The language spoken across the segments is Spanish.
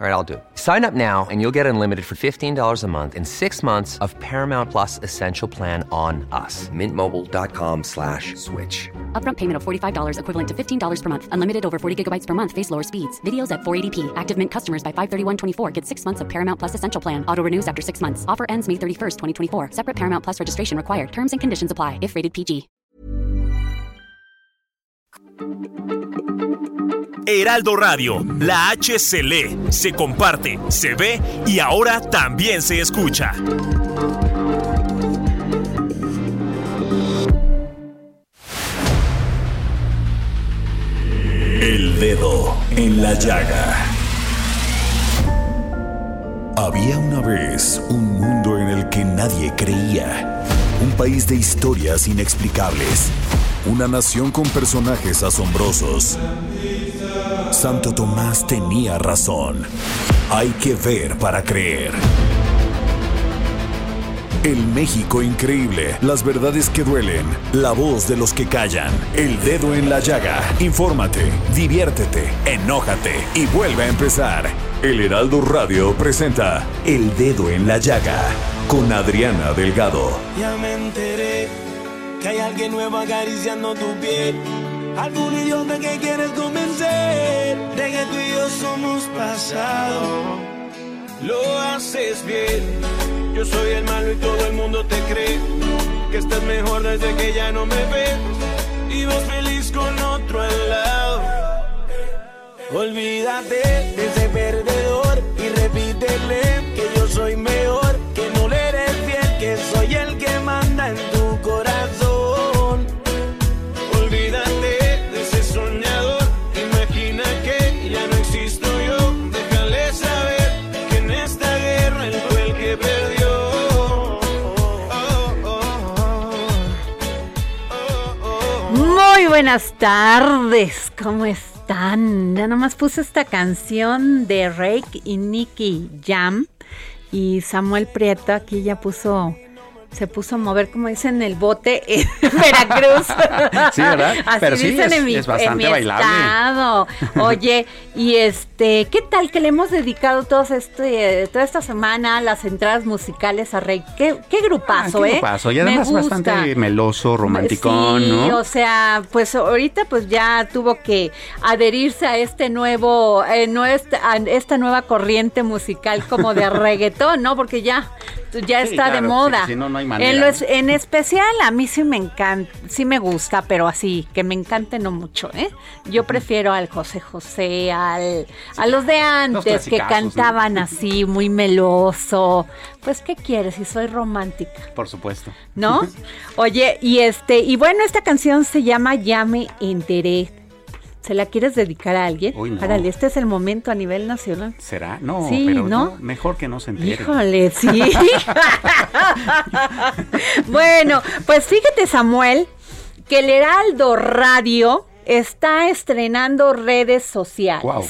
All right, I'll do. Sign up now and you'll get unlimited for $15 a month in six months of Paramount Plus Essential Plan on us. Mintmobile.com slash switch. Upfront payment of $45 equivalent to $15 per month. Unlimited over 40 gigabytes per month. Face lower speeds. Videos at 480p. Active Mint customers by 531.24 get six months of Paramount Plus Essential Plan. Auto renews after six months. Offer ends May 31st, 2024. Separate Paramount Plus registration required. Terms and conditions apply if rated PG. Heraldo Radio, la H se lee, se comparte, se ve y ahora también se escucha. El dedo en la llaga. Había una vez un mundo en el que nadie creía. Un país de historias inexplicables. Una nación con personajes asombrosos. Santo Tomás tenía razón. Hay que ver para creer. El México increíble, las verdades que duelen, la voz de los que callan, el dedo en la llaga. Infórmate, diviértete, enójate y vuelve a empezar. El Heraldo Radio presenta El Dedo en la Llaga con Adriana Delgado. Ya me enteré que hay alguien nuevo acariciando tu piel. Algún idioma que quieres convencer de que tú y yo somos pasado. Lo haces bien. Yo soy el malo y todo el mundo te cree que estás mejor desde que ya no me ves y vos feliz con otro al lado. Olvídate de ese perdedor buenas tardes, ¿cómo están? Ya nomás puse esta canción de Rake y Nicky Jam y Samuel Prieto aquí ya puso, se puso a mover como dicen el bote en Veracruz. Sí, ¿verdad? Así Pero sí, dicen es- en mi, es bastante en mi bailable. estado. Oye, y este, ¿qué tal que le hemos dedicado todos este, toda esta semana las entradas musicales a Rake? ¿Qué, qué grupazo, Ah, qué eh? grupazo. Y Me además gusta. bastante meloso, romanticón, sí, ¿no? o sea, pues ahorita pues ya tuvo que adherirse a este nuevo, eh, no esta, a esta nueva corriente musical como de reggaetón, ¿no? Porque ya, ya Sí, está de moda. sí, si no, no hay manera, en, lo es- en especial a mí sí me encanta, sí me gusta, pero así, que me encante no mucho, ¿eh? Yo prefiero al José José, al, a los de antes que cantaban así, muy meloso. Pues, ¿qué quieres si soy romántica? Por supuesto. ¿no? Oye, y este, y bueno, esta canción se llama Ya me enteré. ¿Se la quieres dedicar a alguien? Uy, no. Este es el momento a nivel nacional. ¿Será? No, Sí, pero ¿no? mejor que no se entere. Híjole, sí. bueno, pues fíjate, Samuel, que el Heraldo Radio está estrenando redes sociales. Guau.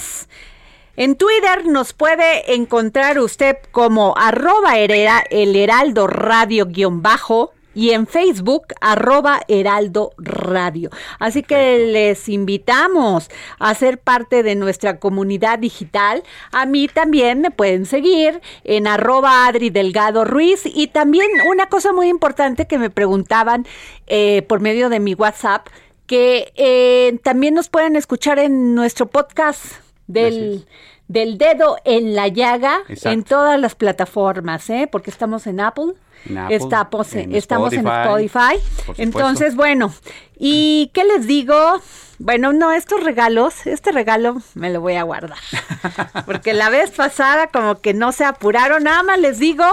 En Twitter nos puede encontrar usted como arroba el heraldo radio guion bajo y en Facebook arroba heraldo radio. Así que les invitamos a ser parte de nuestra comunidad digital. A mí también me pueden seguir en arroba Adri Delgado Ruiz y también una cosa muy importante que me preguntaban eh, por medio de mi WhatsApp que eh, también nos pueden escuchar en nuestro podcast del, del dedo en la llaga Exacto. en todas las plataformas, ¿eh? porque estamos en Apple. En Apple, estamos en, Spotify. Entonces, bueno, ¿y qué les digo? Bueno, no, estos regalos, este regalo me lo voy a guardar. Porque la vez pasada como que no se apuraron, nada más les digo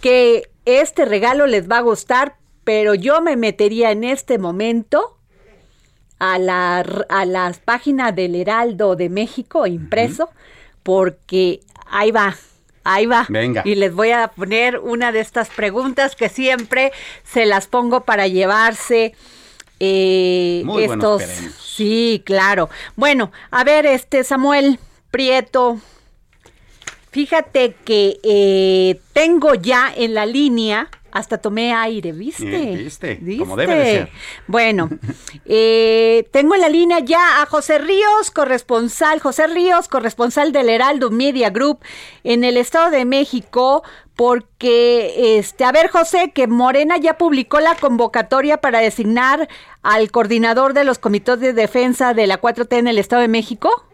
que este regalo les va a gustar, pero yo me metería en este momento a la, a las páginas del Heraldo de México impreso, porque ahí va, ahí va. Venga. Y les voy a poner una de estas preguntas que siempre se las pongo para llevarse. eh, Muy buenos estos, premios. sí, claro. Bueno, a ver, este Samuel Prieto, fíjate que eh, tengo ya en la línea Hasta tomé aire, ¿viste? Bien, ¿viste? Como debe de ser. Bueno, eh, tengo en la línea ya a José Ríos, corresponsal, José Ríos, corresponsal del Heraldo Media Group en el Estado de México, porque, este, a ver, José, que Morena ya publicó la convocatoria para designar al coordinador de los comités de defensa de la 4T en el Estado de México.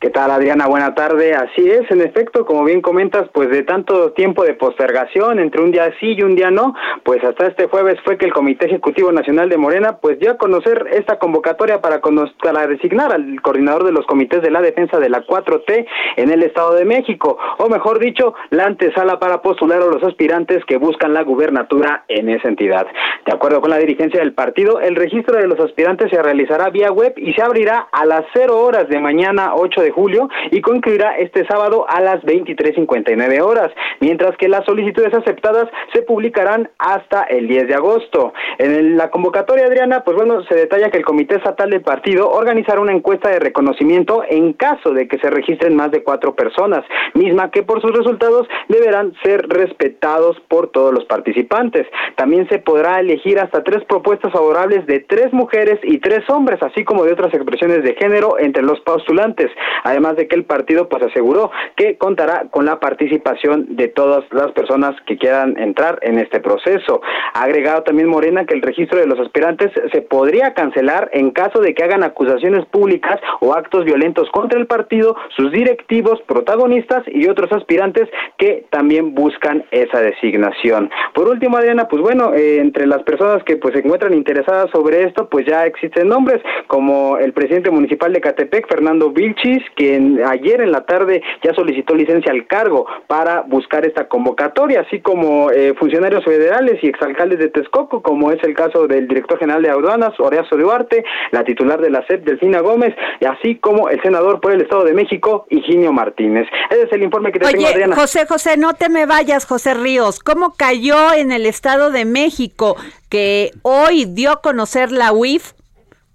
¿Qué tal Adriana? Buena tarde. Así es, en efecto, como bien comentas, pues de tanto tiempo de postergación entre un día sí y un día no, pues hasta este jueves fue que el Comité Ejecutivo Nacional de Morena pues dio a conocer esta convocatoria para, para designar al coordinador de los comités de la defensa de la 4T en el Estado de México, o mejor dicho, la antesala para postular a los aspirantes que buscan la gubernatura en esa entidad. De acuerdo con la dirigencia del partido, el registro de los aspirantes se realizará vía web y se abrirá a las 0 horas de mañana 8 de julio y concluirá este sábado a las 23.59 horas, mientras que las solicitudes aceptadas se publicarán hasta el 10 de agosto. En la convocatoria, Adriana, pues bueno, se detalla que el Comité Estatal del Partido organizará una encuesta de reconocimiento en caso de que se registren más de cuatro personas, misma que por sus resultados deberán ser respetados por todos los participantes. También se podrá elegir hasta tres propuestas favorables de tres mujeres y tres hombres, así como de otras expresiones de género entre los postulantes además de que el partido pues aseguró que contará con la participación de todas las personas que quieran entrar en este proceso. Ha agregado también Morena que el registro de los aspirantes se podría cancelar en caso de que hagan acusaciones públicas o actos violentos contra el partido, sus directivos, protagonistas y otros aspirantes que también buscan esa designación. Por último, Adriana, pues bueno, eh, entre las personas que pues se encuentran interesadas sobre esto, pues ya existen nombres como el presidente municipal de Catepec, Fernando Vilchis, quien ayer en la tarde ya solicitó licencia al cargo para buscar esta convocatoria, así como eh, funcionarios federales y exalcaldes de Texcoco, como es el caso del director general de aduanas, Horacio Duarte, la titular de la SEP, Delfina Gómez, y así como el senador por el Estado de México, Higinio Martínez. Ese es el informe que te tengo, Adriana. José, José, no te me vayas, José Ríos. ¿Cómo cayó en el Estado de México que hoy dio a conocer la UIF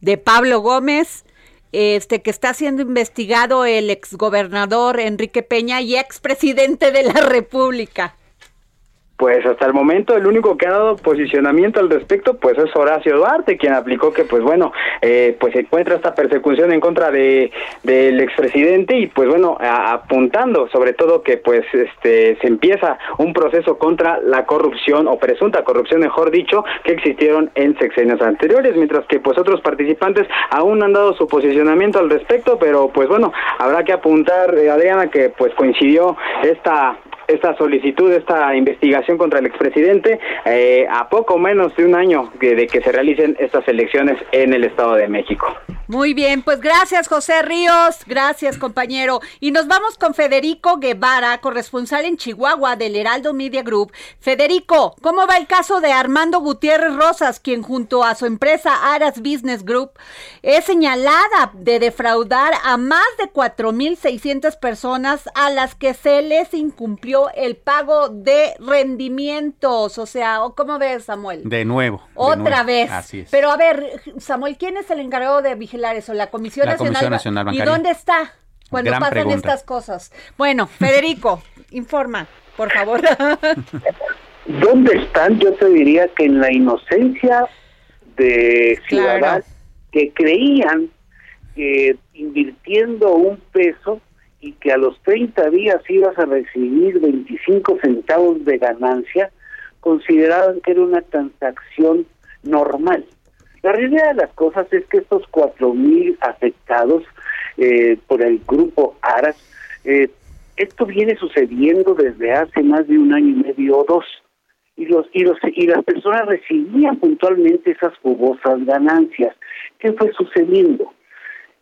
de Pablo Gómez? Este que está siendo investigado el exgobernador Enrique Peña y expresidente de la República. Pues hasta el momento el único que ha dado posicionamiento al respecto pues es Horacio Duarte quien aplicó que pues bueno eh, pues se encuentra esta persecución en contra de del expresidente y pues bueno apuntando sobre todo que pues este se empieza un proceso contra la corrupción o presunta corrupción mejor dicho que existieron en sexenios anteriores mientras que pues otros participantes aún han dado su posicionamiento al respecto pero pues bueno habrá que apuntar eh, Adriana que pues coincidió esta esta solicitud, esta investigación contra el expresidente eh, a poco menos de un año de, que se realicen estas elecciones en el Estado de México. Muy bien, pues gracias José Ríos, gracias compañero. Y nos vamos con Federico Guevara, corresponsal en Chihuahua del Heraldo Media Group. Federico, ¿cómo va el caso de Armando Gutiérrez Rosas, quien junto a su empresa Aras Business Group es señalada de defraudar a más de 4.600 personas a las que se les incumplió el pago de rendimientos. O sea, ¿cómo ves, Samuel? De nuevo. Otra vez. Así es. Pero a ver, Samuel, ¿quién es el encargado de vigilar eso? La Comisión, La Nacional, Comisión Nacional Bancaria. ¿Y dónde está cuando Gran pasan pregunta. estas cosas? Bueno, Federico, informa, por favor. ¿Dónde están? Yo te diría que en la inocencia de ciudadanos que creían que invirtiendo un peso y que a los 30 días ibas a recibir 25 centavos de ganancia, consideraban que era una transacción normal. La realidad de las cosas es que estos 4.000 afectados eh, por el grupo Aras, eh, esto viene sucediendo desde hace más de un año y medio o dos. Y, los, y, los, y las personas recibían puntualmente esas jugosas ganancias. ¿Qué fue sucediendo?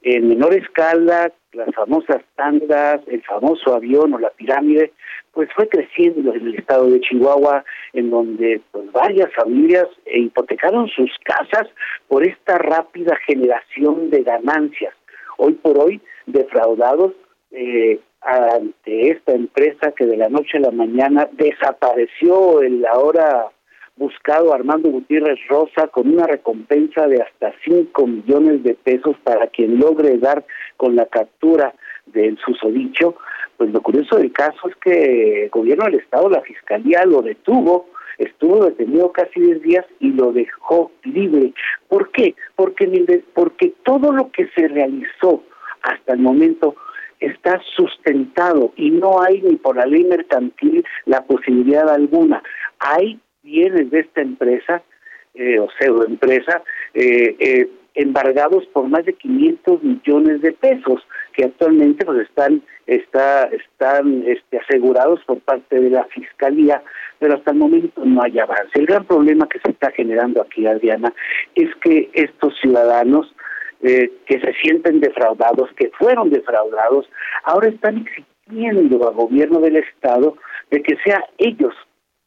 En menor escala, las famosas tandas, el famoso avión o la pirámide, pues fue creciendo en el estado de Chihuahua, en donde pues, varias familias hipotecaron sus casas por esta rápida generación de ganancias. Hoy por hoy, defraudados eh, ante esta empresa que de la noche a la mañana desapareció el ahora buscado Armando Gutiérrez Rosa con una recompensa de hasta 5 millones de pesos para quien logre dar con la captura del susodicho, pues lo curioso del caso es que el gobierno del Estado, la Fiscalía lo detuvo estuvo detenido casi 10 días y lo dejó libre. ¿Por qué? Porque, porque todo lo que se realizó hasta el momento está sustentado y no hay ni por la ley mercantil la posibilidad alguna. Hay bienes de esta empresa eh, o pseudoempresa eh, eh, embargados por más de 500 millones de pesos que actualmente pues están está, están este, asegurados por parte de la fiscalía pero hasta el momento no hay avance. El gran problema que se está generando aquí Adriana es que estos ciudadanos eh, que se sienten defraudados que fueron defraudados ahora están exigiendo al gobierno del estado de que sea ellos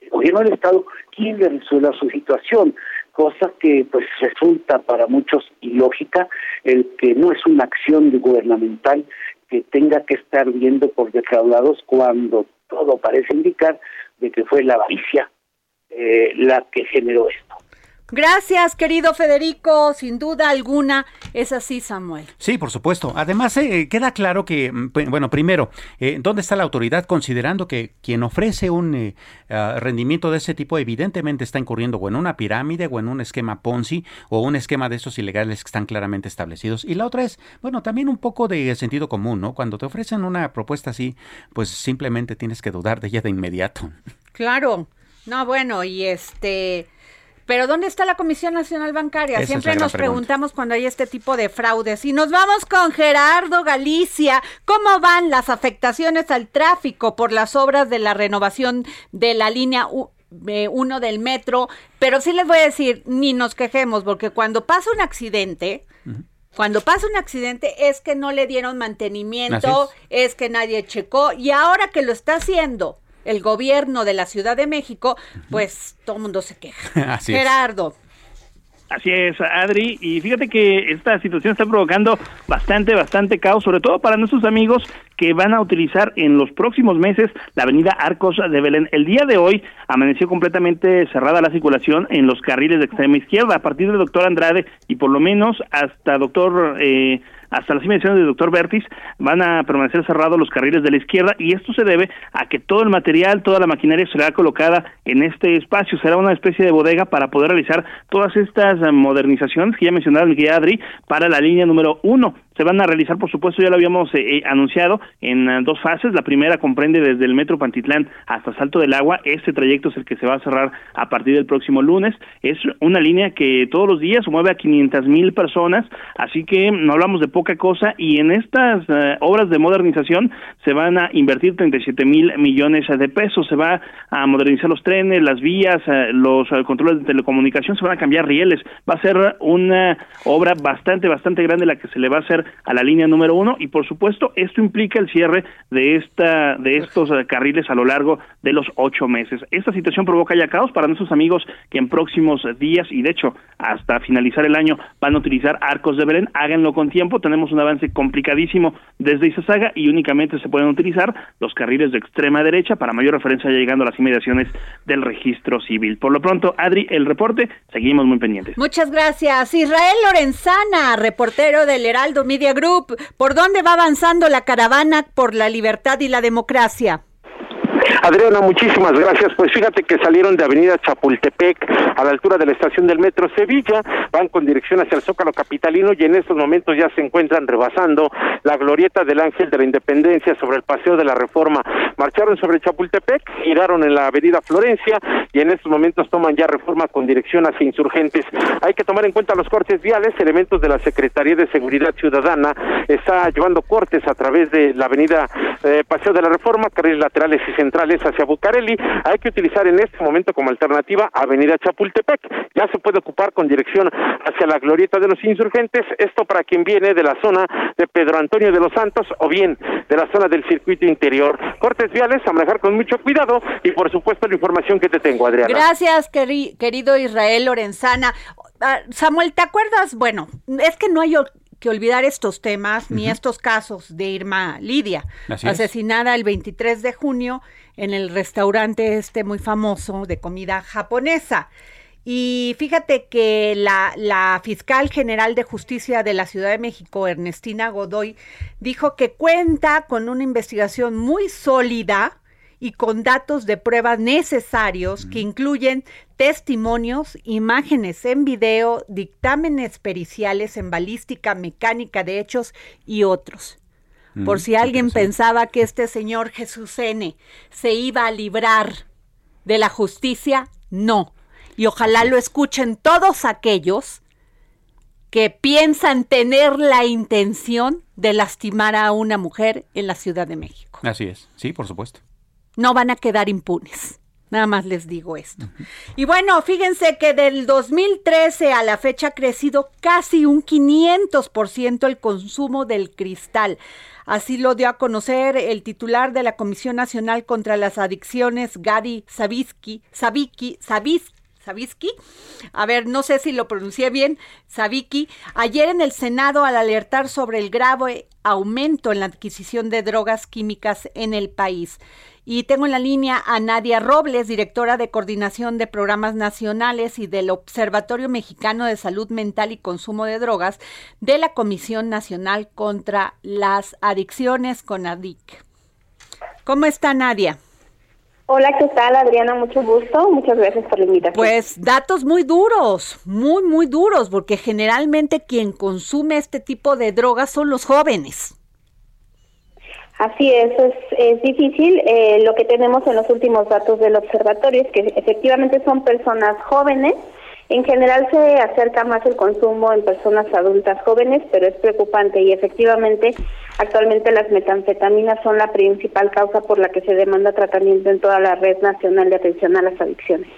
el gobierno del estado quien le resuelva su situación cosa que pues resulta para muchos ilógica, el que no es una acción gubernamental que tenga que estar viendo por defraudados cuando todo parece indicar de que fue la avaricia eh, la que generó esto. Gracias, querido Federico. Sin duda alguna es así, Samuel. Sí, por supuesto. Además, eh, queda claro que, mm, bueno, primero, eh, ¿dónde está la autoridad considerando que quien ofrece un eh, ah, rendimiento de ese tipo evidentemente está incurriendo o en una pirámide o en un esquema Ponzi o un esquema de esos ilegales que están claramente establecidos? Y la otra es, bueno, también un poco de sentido común, ¿no? Cuando te ofrecen una propuesta así, pues simplemente tienes que dudar de ella de inmediato. Claro. No, bueno, y este pero ¿dónde está la Comisión Nacional Bancaria? Siempre nos preguntamos cuando hay este tipo de fraudes. Y nos vamos con Gerardo Galicia. ¿Cómo van las afectaciones al tráfico por las obras de la renovación de la línea 1 eh, del metro? Pero sí les voy a decir, ni nos quejemos, porque cuando pasa un accidente... Cuando pasa un accidente es que no le dieron mantenimiento, es que nadie checó y ahora que lo está haciendo el gobierno de la Ciudad de México, pues todo el mundo se queja. Gerardo. Así es, Adri, y fíjate que esta situación está provocando bastante, bastante caos, sobre todo para nuestros amigos que van a utilizar en los próximos meses la avenida Arcos de Belén. El día de hoy amaneció completamente cerrada la circulación en los carriles de extrema izquierda, a partir del doctor Andrade y por lo menos hasta doctor... Eh, hasta las inmediaciones del doctor Bertis van a permanecer cerrados los carriles de la izquierda y esto se debe a que todo el material, toda la maquinaria será colocada en este espacio, será una especie de bodega para poder realizar todas estas modernizaciones que ya mencionaba el guía Adri para la línea número uno se van a realizar, por supuesto, ya lo habíamos eh, eh, anunciado, en eh, dos fases. La primera comprende desde el Metro Pantitlán hasta Salto del Agua. Este trayecto es el que se va a cerrar a partir del próximo lunes. Es una línea que todos los días mueve a 500 mil personas, así que no hablamos de poca cosa. Y en estas obras de modernización se van a invertir 37 mil millones de pesos. Se va a modernizar los trenes, las vías, los controles de telecomunicación, se van a cambiar rieles. Va a ser una obra bastante, bastante grande la que se le va a hacer a la línea número uno y por supuesto esto implica el cierre de esta de estos eh, carriles a lo largo de los ocho meses. Esta situación provoca ya caos para nuestros amigos que en próximos días y de hecho hasta finalizar el año van a utilizar arcos de Belén. Háganlo con tiempo. Tenemos un avance complicadísimo desde Izazaga y únicamente se pueden utilizar los carriles de extrema derecha para mayor referencia llegando a las inmediaciones del registro civil. Por lo pronto, Adri, el reporte, seguimos muy pendientes. Muchas gracias. Israel Lorenzana, reportero del Heraldo Media Group. ¿Por dónde va avanzando la caravana por la libertad y la democracia? Adriana, muchísimas gracias. Pues fíjate que salieron de Avenida Chapultepec a la altura de la estación del Metro Sevilla, van con dirección hacia el Zócalo Capitalino y en estos momentos ya se encuentran rebasando la glorieta del Ángel de la Independencia sobre el Paseo de la Reforma. Marcharon sobre Chapultepec, giraron en la Avenida Florencia y en estos momentos toman ya reforma con dirección hacia insurgentes. Hay que tomar en cuenta los cortes viales, elementos de la Secretaría de Seguridad Ciudadana está llevando cortes a través de la Avenida eh, Paseo de la Reforma, carriles laterales y centrales hacia Bucareli, hay que utilizar en este momento como alternativa Avenida Chapultepec. Ya se puede ocupar con dirección hacia la glorieta de los insurgentes, esto para quien viene de la zona de Pedro Antonio de los Santos o bien de la zona del circuito interior. Cortes viales a manejar con mucho cuidado y por supuesto la información que te tengo, Adriana. Gracias, querido Israel Lorenzana. Ah, Samuel, ¿te acuerdas? Bueno, es que no hay que olvidar estos temas ni estos casos de Irma Lidia, asesinada el 23 de junio en el restaurante este muy famoso de comida japonesa. Y fíjate que la, la, fiscal general de justicia de la Ciudad de México, Ernestina Godoy, dijo que cuenta con una investigación muy sólida y con datos de pruebas necesarios que incluyen testimonios, imágenes en video, dictámenes periciales en balística, mecánica de hechos y otros. Por si alguien pensaba que este señor Jesús N se iba a librar de la justicia, no. Y ojalá lo escuchen todos aquellos que piensan tener la intención de lastimar a una mujer en la Ciudad de México. Así es, sí, por supuesto. No van a quedar impunes. Nada más les digo esto. Y bueno, fíjense que del 2013 a la fecha ha crecido casi un 500% el consumo del cristal. Así lo dio a conocer el titular de la Comisión Nacional contra las Adicciones, Gadi Savisky, Sabiki, Savisky. A ver, no sé si lo pronuncié bien, Saviki, ayer en el Senado al alertar sobre el grave aumento en la adquisición de drogas químicas en el país. Y tengo en la línea a Nadia Robles, directora de Coordinación de Programas Nacionales y del Observatorio Mexicano de Salud Mental y Consumo de Drogas de la Comisión Nacional contra las Adicciones, CONADIC. ¿Cómo está Nadia? Hola, ¿qué tal Adriana? Mucho gusto. Muchas gracias por la invitación. Pues datos muy duros, muy, muy duros, porque generalmente quien consume este tipo de drogas son los jóvenes. Así es, es, difícil. Eh, lo que tenemos en los últimos datos del observatorio es que efectivamente son personas jóvenes. En general se acerca más el consumo en personas adultas jóvenes, pero es preocupante y efectivamente actualmente las metanfetaminas son la principal causa por la que se demanda tratamiento en toda la red nacional de atención a las adicciones.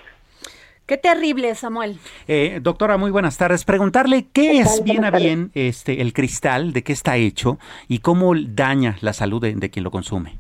Qué terrible, Samuel. Eh, doctora, muy buenas tardes. Preguntarle qué es bien a bien este el cristal, de qué está hecho y cómo daña la salud de, quien lo consume.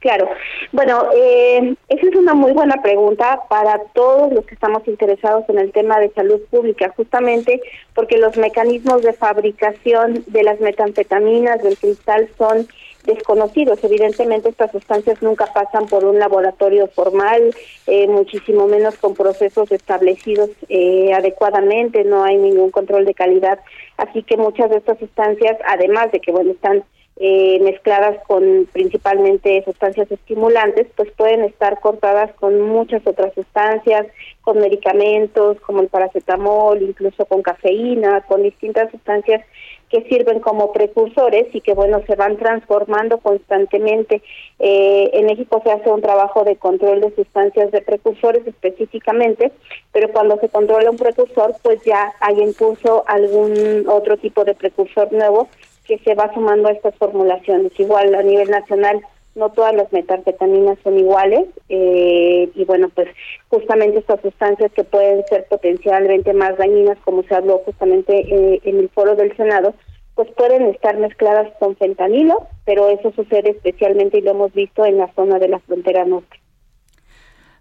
Claro, bueno, eh, esa es una muy buena pregunta para todos los que estamos interesados en el tema de salud pública, justamente porque los mecanismos de fabricación de las metanfetaminas, del cristal, son desconocidos. Evidentemente estas sustancias nunca pasan por un laboratorio formal, eh, muchísimo menos con procesos establecidos eh, adecuadamente, no hay ningún control de calidad. Así que muchas de estas sustancias, además de que bueno están eh, mezcladas con principalmente sustancias estimulantes, pues pueden estar cortadas con muchas otras sustancias, con medicamentos como el paracetamol, incluso con cafeína, con distintas sustancias que sirven como precursores y que bueno se van transformando constantemente. Eh, en México se hace un trabajo de control de sustancias de precursores específicamente, pero cuando se controla un precursor, pues ya hay curso algún otro tipo de precursor nuevo que se va sumando a estas formulaciones. Igual a nivel nacional no todas las metanfetaminas son iguales eh, y bueno pues justamente estas sustancias que pueden ser potencialmente más dañinas como se habló justamente eh, en el foro del Senado pues pueden estar mezcladas con fentanilo pero eso sucede especialmente y lo hemos visto en la zona de la frontera norte.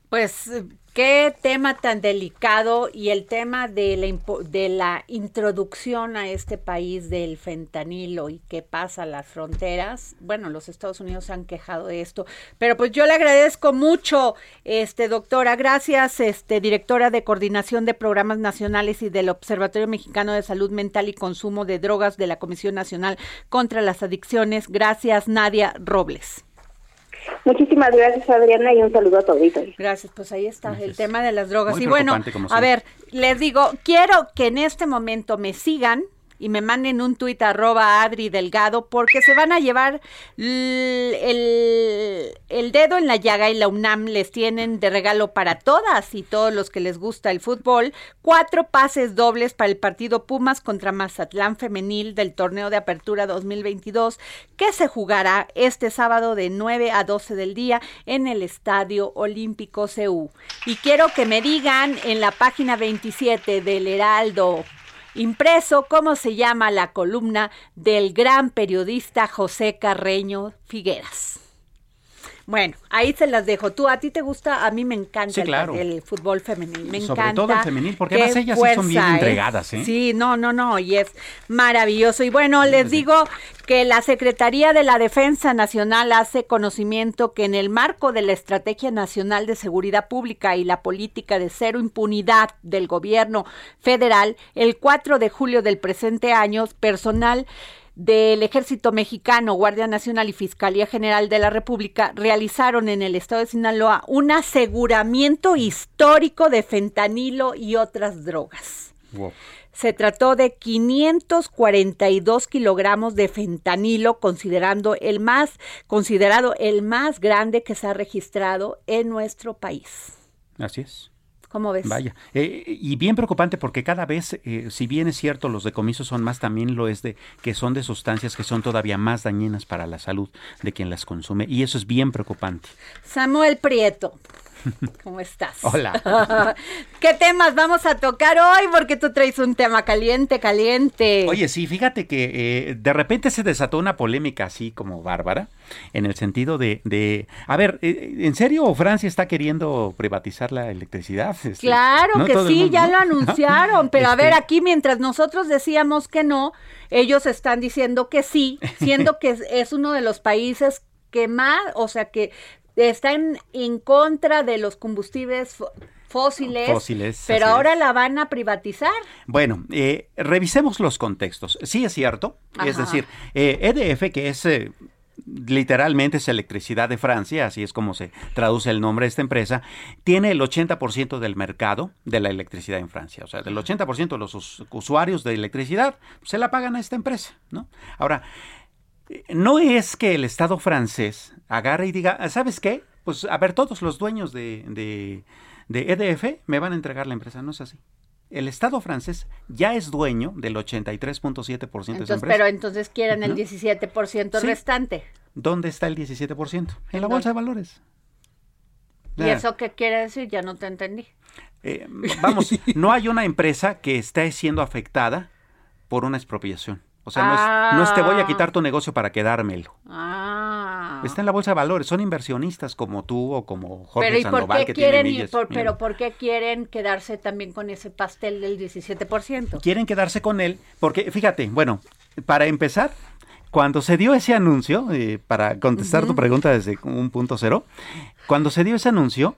Pues Qué tema tan delicado y el tema de la, de la introducción a este país del fentanilo y qué pasa a las fronteras. Bueno, los Estados Unidos se han quejado de esto, pero pues yo le agradezco mucho, este doctora, gracias, este directora de coordinación de programas nacionales y del Observatorio Mexicano de Salud Mental y Consumo de Drogas de la Comisión Nacional contra las Adicciones. Gracias, Nadia Robles. Muchísimas gracias, Adriana, y un saludo a todos. Gracias, pues ahí está el tema de las drogas. y bueno, a ver, les digo, quiero que en este momento me sigan y me manden un tuit arroba Adri Delgado porque se van a llevar el, el, dedo en la llaga y la UNAM les tienen de regalo para todas y todos los que les gusta el fútbol cuatro pases dobles para el partido Pumas contra Mazatlán femenil del torneo de apertura 2022 que se jugará este sábado de 9 a 12 del día en el Estadio Olímpico CU. Y quiero que me digan en la página 27 del Heraldo impreso cómo se llama la columna del gran periodista José Carreño Figueras. Bueno, ahí se las dejo. Tú, a ti te gusta, a mí me encanta el, fútbol femenil. Me Sobre todo el femenil, porque además ellas sí son bien ¿eh? entregadas, ¿eh? Sí, no, no, no, y es maravilloso. Y bueno, les digo que la Secretaría de la Defensa Nacional hace conocimiento que en el marco de la Estrategia Nacional de Seguridad Pública y la política de cero impunidad del gobierno federal, el 4 de julio del presente año, personal del Ejército Mexicano, Guardia Nacional y Fiscalía General de la República realizaron en el estado de Sinaloa un aseguramiento histórico de fentanilo y otras drogas. Se trató de 542 kilogramos de fentanilo, considerando el más, considerado el más grande que se ha registrado en nuestro país. Así es. ¿Cómo ves? Vaya, eh, y bien preocupante porque cada vez, eh, si bien es cierto, los decomisos son más, también lo es de que son de sustancias que son todavía más dañinas para la salud de quien las consume, y eso es bien preocupante. Samuel Prieto. ¿Cómo estás? Hola. ¿Qué temas vamos a tocar hoy? Porque tú traes un tema caliente, caliente. Oye, sí, fíjate que eh, de repente se desató una polémica así como bárbara, en el sentido de, de a ver, eh, ¿en serio Francia está queriendo privatizar la electricidad? Este, claro ¿no? que Todo sí, mundo, ya ¿no? lo anunciaron, pero a Este- ver, aquí mientras nosotros decíamos que no, ellos están diciendo que sí, siendo que es, es uno de los países que más, o sea, que están en contra de los combustibles fó- fósiles, Fósiles, pero ahora es. la van a privatizar. Bueno, eh, revisemos los contextos. Sí es cierto, es decir, eh, EDF, que es eh, literalmente es electricidad de Francia, así es como se traduce el nombre de esta empresa, tiene el 80% del mercado de la electricidad en Francia. O sea, del 80% de los us- usuarios de electricidad se la pagan a esta empresa, ¿no? Ahora, no es que el Estado francés agarre y diga, ¿sabes qué? Pues a ver, todos los dueños de, de, de EDF me van a entregar la empresa, no es así. El Estado francés ya es dueño del 83.7% de Entonces, empresa. pero entonces quieren el Ujú. 17% Sí. restante. ¿Dónde está el 17%? En la ¿En bolsa de valores. ¿Y Ah, eso qué quiere decir? Ya no te entendí. eh, vamos, no hay una empresa que esté siendo afectada por una expropiación. O sea, no, es, no es te voy a quitar tu negocio para quedármelo. Ah. Está en la bolsa de valores, son inversionistas como tú o como Jorge pero ¿y por Sandoval qué que quieren, tiene millas. por- pero por qué quieren quedarse también con ese pastel del 17%? quieren quedarse con él porque, fíjate, bueno, para empezar, cuando se dio ese anuncio, eh, para contestar tu pregunta desde un punto cero, cuando se dio ese anuncio,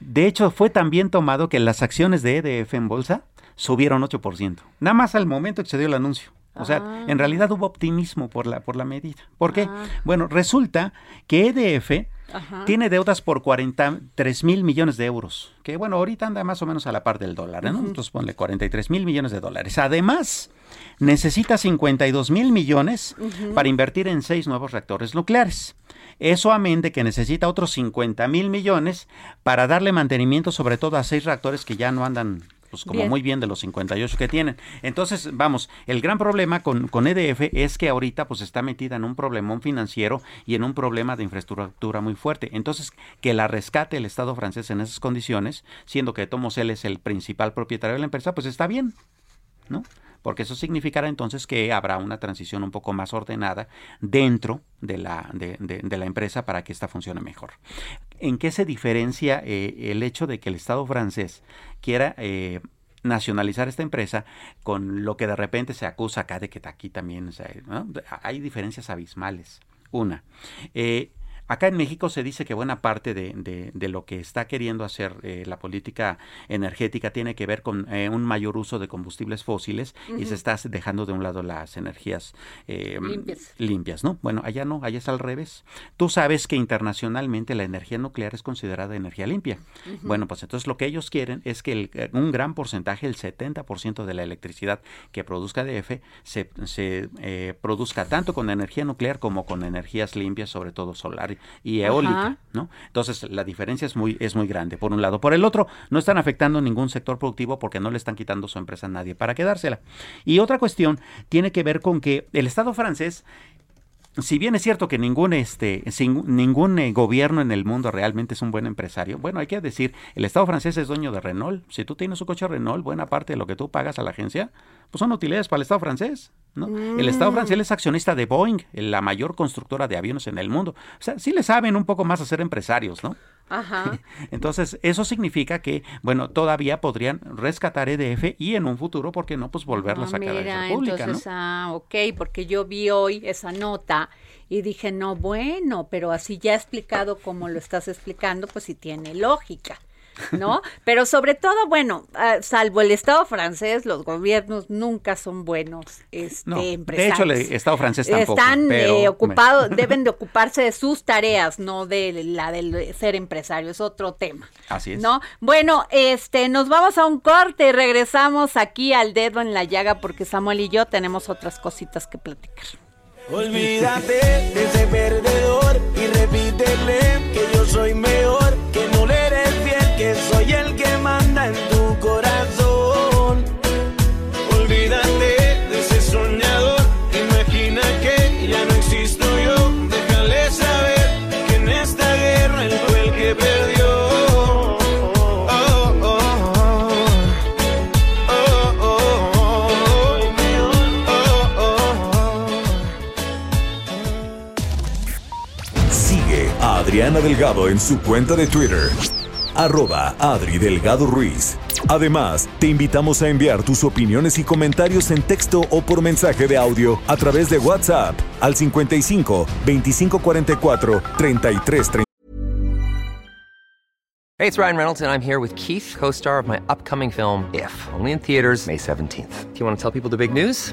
de hecho fue también tomado que las acciones de EDF en bolsa subieron 8%, nada más al momento que se dio el anuncio. O sea, Ah. en realidad hubo optimismo por la, por la medida. ¿Por qué? Ah. Bueno, resulta que EDF Ajá. tiene deudas por 43 mil millones de euros, que bueno, ahorita anda más o menos a la par del dólar, ¿no? Entonces ponle 43 mil millones de dólares. Además, necesita 52 mil millones para invertir en seis nuevos reactores nucleares. Eso amén de que necesita otros 50 mil millones para darle mantenimiento sobre todo a seis reactores que ya no andan pues como Bien. muy bien de los 58 que tienen. Entonces, vamos, el gran problema con, con EDF es que ahorita pues está metida en un problemón financiero y en un problema de infraestructura muy fuerte. Entonces, que la rescate el Estado francés en esas condiciones, siendo que Tomos él es el principal propietario de la empresa, pues está bien, ¿no? Porque eso significará entonces que habrá una transición un poco más ordenada dentro de la, de, la empresa para que ésta funcione mejor. ¿En qué se diferencia eh, el hecho de que el Estado francés quiera eh, nacionalizar esta empresa con lo que de repente se acusa acá de que aquí también hay diferencias abismales? Una, eh, Acá en México se dice que buena parte de, de- de lo que está queriendo hacer eh, la política energética tiene que ver con eh, un mayor uso de combustibles fósiles y se está dejando de un lado las energías eh, Limpias. limpias, ¿no? Bueno, allá no, allá es al revés. Tú sabes que internacionalmente la energía nuclear es considerada energía limpia. Bueno, pues entonces lo que ellos quieren es que el- un gran porcentaje, el 70% de la electricidad que produzca DF, se, se, produzca tanto con energía nuclear como con energías limpias, sobre todo solar y eólica, Ajá. ¿no? Entonces la diferencia es muy, es muy grande, por un lado. Por el otro, no están afectando ningún sector productivo porque no le están quitando su empresa a nadie para quedársela. Y otra cuestión tiene que ver con que el Estado francés si bien es cierto que ningún este sin- ningún eh, gobierno en el mundo realmente es un buen empresario, bueno, hay que decir, el Estado francés es dueño de Renault. Si tú tienes un coche Renault, buena parte de lo que tú pagas a la agencia, pues son utilidades para el Estado francés, ¿no? El Estado francés es accionista de Boeing, la mayor constructora de aviones en el mundo. O sea, sí le saben un poco más a ser empresarios, ¿no? Ajá. Entonces, eso significa que, bueno, todavía podrían rescatar EDF y en un futuro, ¿por qué no? Pues volverla a Ah, sacar a la República, entonces, ¿no? ah, ok, porque yo vi hoy esa nota y dije, no, bueno, pero así ya explicado como lo estás explicando, pues sí tiene lógica. ¿No? Pero sobre todo, bueno, ah, salvo el Estado francés, los gobiernos nunca son buenos este, No, de empresarios. hecho, el Estado francés tampoco. Están pero- eh, ocupados, deben de ocuparse de sus tareas, no de la de ser empresario, es otro tema. Así es. ¿No? Bueno, este, nos vamos a un corte y regresamos aquí al dedo en la llaga porque Samuel y yo tenemos otras cositas que platicar. Olvídate de ese perdedor y repítele que yo soy mejor, que soy el que manda en tu corazón. Olvídate de ese soñador, imagina que ya no existo yo. Déjale saber que en esta guerra él fue el que perdió. Oh, oh, oh. Oh, oh, oh. Oh, oh, oh. Sigue a Adriana Delgado en su cuenta de Twitter, arroba Adri Delgado Ruiz. Además, te invitamos a enviar tus opiniones y comentarios en texto o por mensaje de audio a través de WhatsApp al 55 2544 3330. Hey, it's Ryan Reynolds, and I'm here with Keith, co star of my upcoming film, If, only in theaters, May 17th. Do you want to tell people the big news?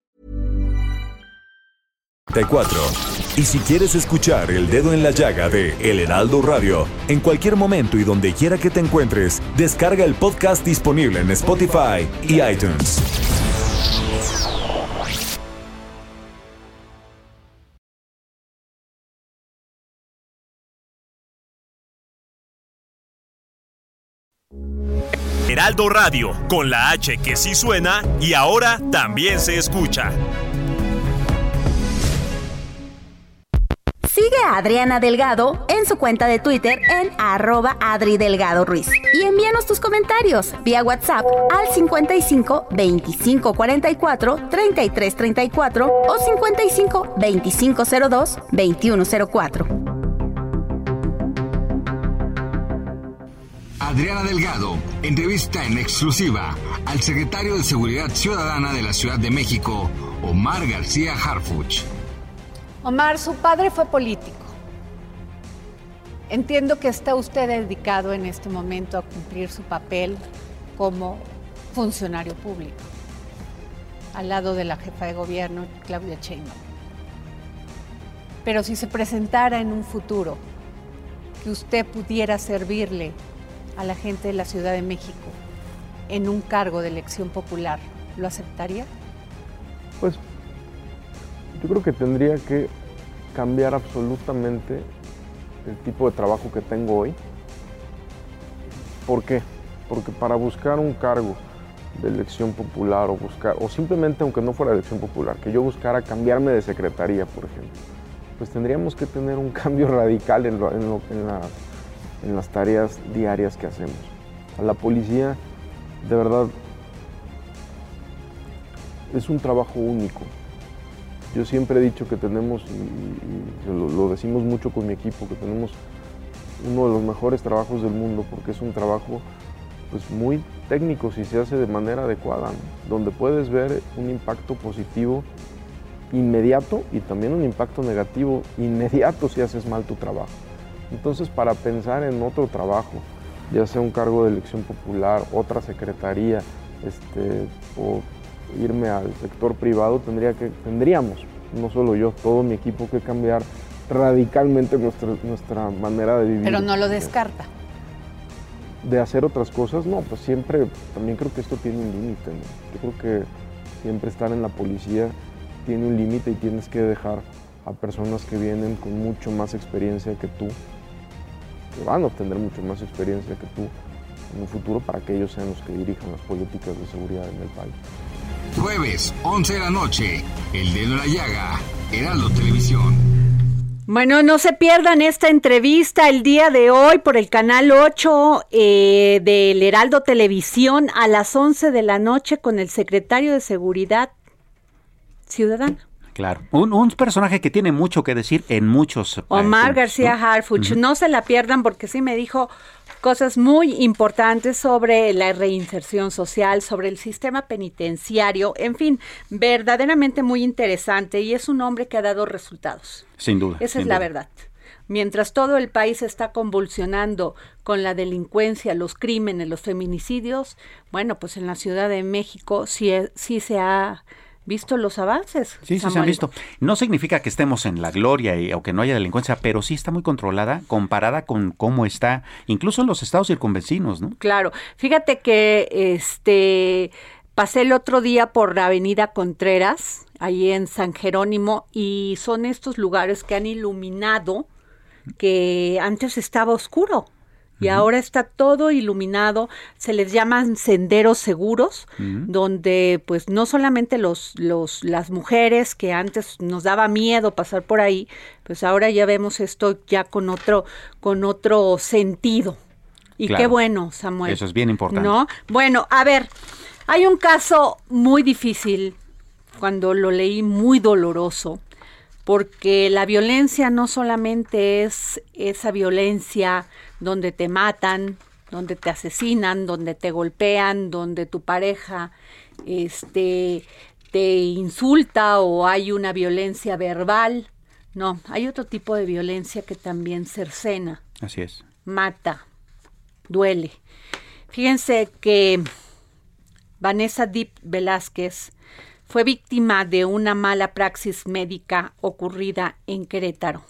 34. Y si quieres escuchar El Dedo en la Llaga de El Heraldo Radio, en cualquier momento y donde quiera que te encuentres, descarga el podcast disponible en Spotify y iTunes. Heraldo Radio, con la H que sí suena y ahora también se escucha. Sigue a Adriana Delgado en su cuenta de Twitter en arroba Adri Delgado Ruiz. Y envíanos tus comentarios vía WhatsApp al 55 25 44 33 34 o 55 25 02 21 04. Adriana Delgado entrevista en exclusiva al secretario de Seguridad Ciudadana de la Ciudad de México, Omar García Harfuch. Omar, su padre fue político. Entiendo que está usted dedicado en este momento a cumplir su papel como funcionario público, al lado de la jefa de gobierno, Claudia Sheinbaum. Pero si se presentara en un futuro que usted pudiera servirle a la gente de la Ciudad de México en un cargo de elección popular, ¿lo aceptaría? Pues yo creo que tendría que cambiar absolutamente el tipo de trabajo que tengo hoy. ¿Por qué? Porque para buscar un cargo de elección popular o buscar, o simplemente aunque no fuera elección popular, que yo buscara cambiarme de secretaría, por ejemplo, pues tendríamos que tener un cambio radical en, en las tareas diarias que hacemos. A la policía, de verdad, es un trabajo único. Yo siempre he dicho que tenemos, y, lo, decimos mucho con mi equipo, que tenemos uno de los mejores trabajos del mundo porque es un trabajo pues, muy técnico si se hace de manera adecuada, donde puedes ver un impacto positivo inmediato y también un impacto negativo inmediato si haces mal tu trabajo. Entonces, para pensar en otro trabajo, ya sea un cargo de elección popular, otra secretaría, este, o irme al sector privado, tendría que, tendríamos, no solo yo, todo mi equipo, que cambiar radicalmente nuestra, nuestra manera de vivir. Pero no lo descarta. De hacer otras cosas, no, pues siempre, también creo que esto tiene un límite, ¿no? Yo creo que siempre estar en la policía tiene un límite y tienes que dejar a personas que vienen con mucho más experiencia que tú, que van a obtener mucho más experiencia que tú en un futuro para que ellos sean los que dirijan las políticas de seguridad en el país. Jueves, 11 de la noche, El Dedo en la Llaga, Heraldo Televisión. Bueno, no se pierdan esta entrevista el día de hoy por el canal 8 eh, del Heraldo Televisión a las 11 de la noche con el secretario de Seguridad ciudadana. Claro, un, un, personaje que tiene mucho que decir en muchos. Eh, Omar García ¿no? Harfuch, no se la pierdan porque sí me dijo cosas muy importantes sobre la reinserción social, sobre el sistema penitenciario, en fin, verdaderamente muy interesante y es un hombre que ha dado resultados. Sin duda. Esa sin es la verdad. Mientras todo el país está convulsionando con la delincuencia, los crímenes, los feminicidios, bueno, pues en la Ciudad de México sí, sí se ha visto los avances. Sí, sí se han visto. No significa que estemos en la gloria y, o que no haya delincuencia, pero sí está muy controlada comparada con cómo está, incluso en los estados circunvecinos, ¿no? Claro. Fíjate que este pasé el otro día por la Avenida Contreras, ahí en San Jerónimo, y son estos lugares que han iluminado que antes estaba oscuro y ahora está todo iluminado, se les llaman senderos seguros, uh -huh. donde pues no solamente los, los, las mujeres que antes nos daba miedo pasar por ahí, pues ahora ya vemos esto ya con otro, con otro sentido. Y claro. qué bueno, Samuel. Eso es bien importante. ¿No? Bueno, a ver, hay un caso muy difícil, cuando lo leí muy doloroso, porque la violencia no solamente es esa violencia donde te matan, donde te asesinan, donde te golpean, donde tu pareja este te insulta o hay una violencia verbal. No, hay otro tipo de violencia que también cercena. Así es. Mata, duele. Fíjense que Vanessa Deep Velázquez fue víctima de una mala praxis médica ocurrida en Querétaro,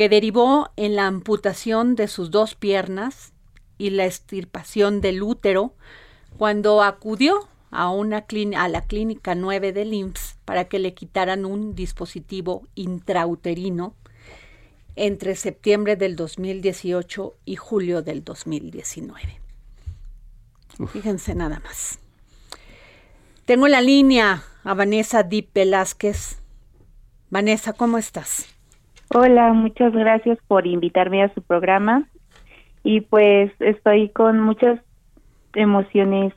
que derivó en la amputación de sus dos piernas y la extirpación del útero cuando acudió a, una a la clínica 9 del IMSS para que le quitaran un dispositivo intrauterino entre septiembre del 2018 y julio del 2019. Uf. Fíjense nada más. Tengo en la línea a Vanessa Deep Velázquez. Vanessa, ¿cómo estás? Hola, muchas gracias por invitarme a su programa. Y pues estoy con muchas emociones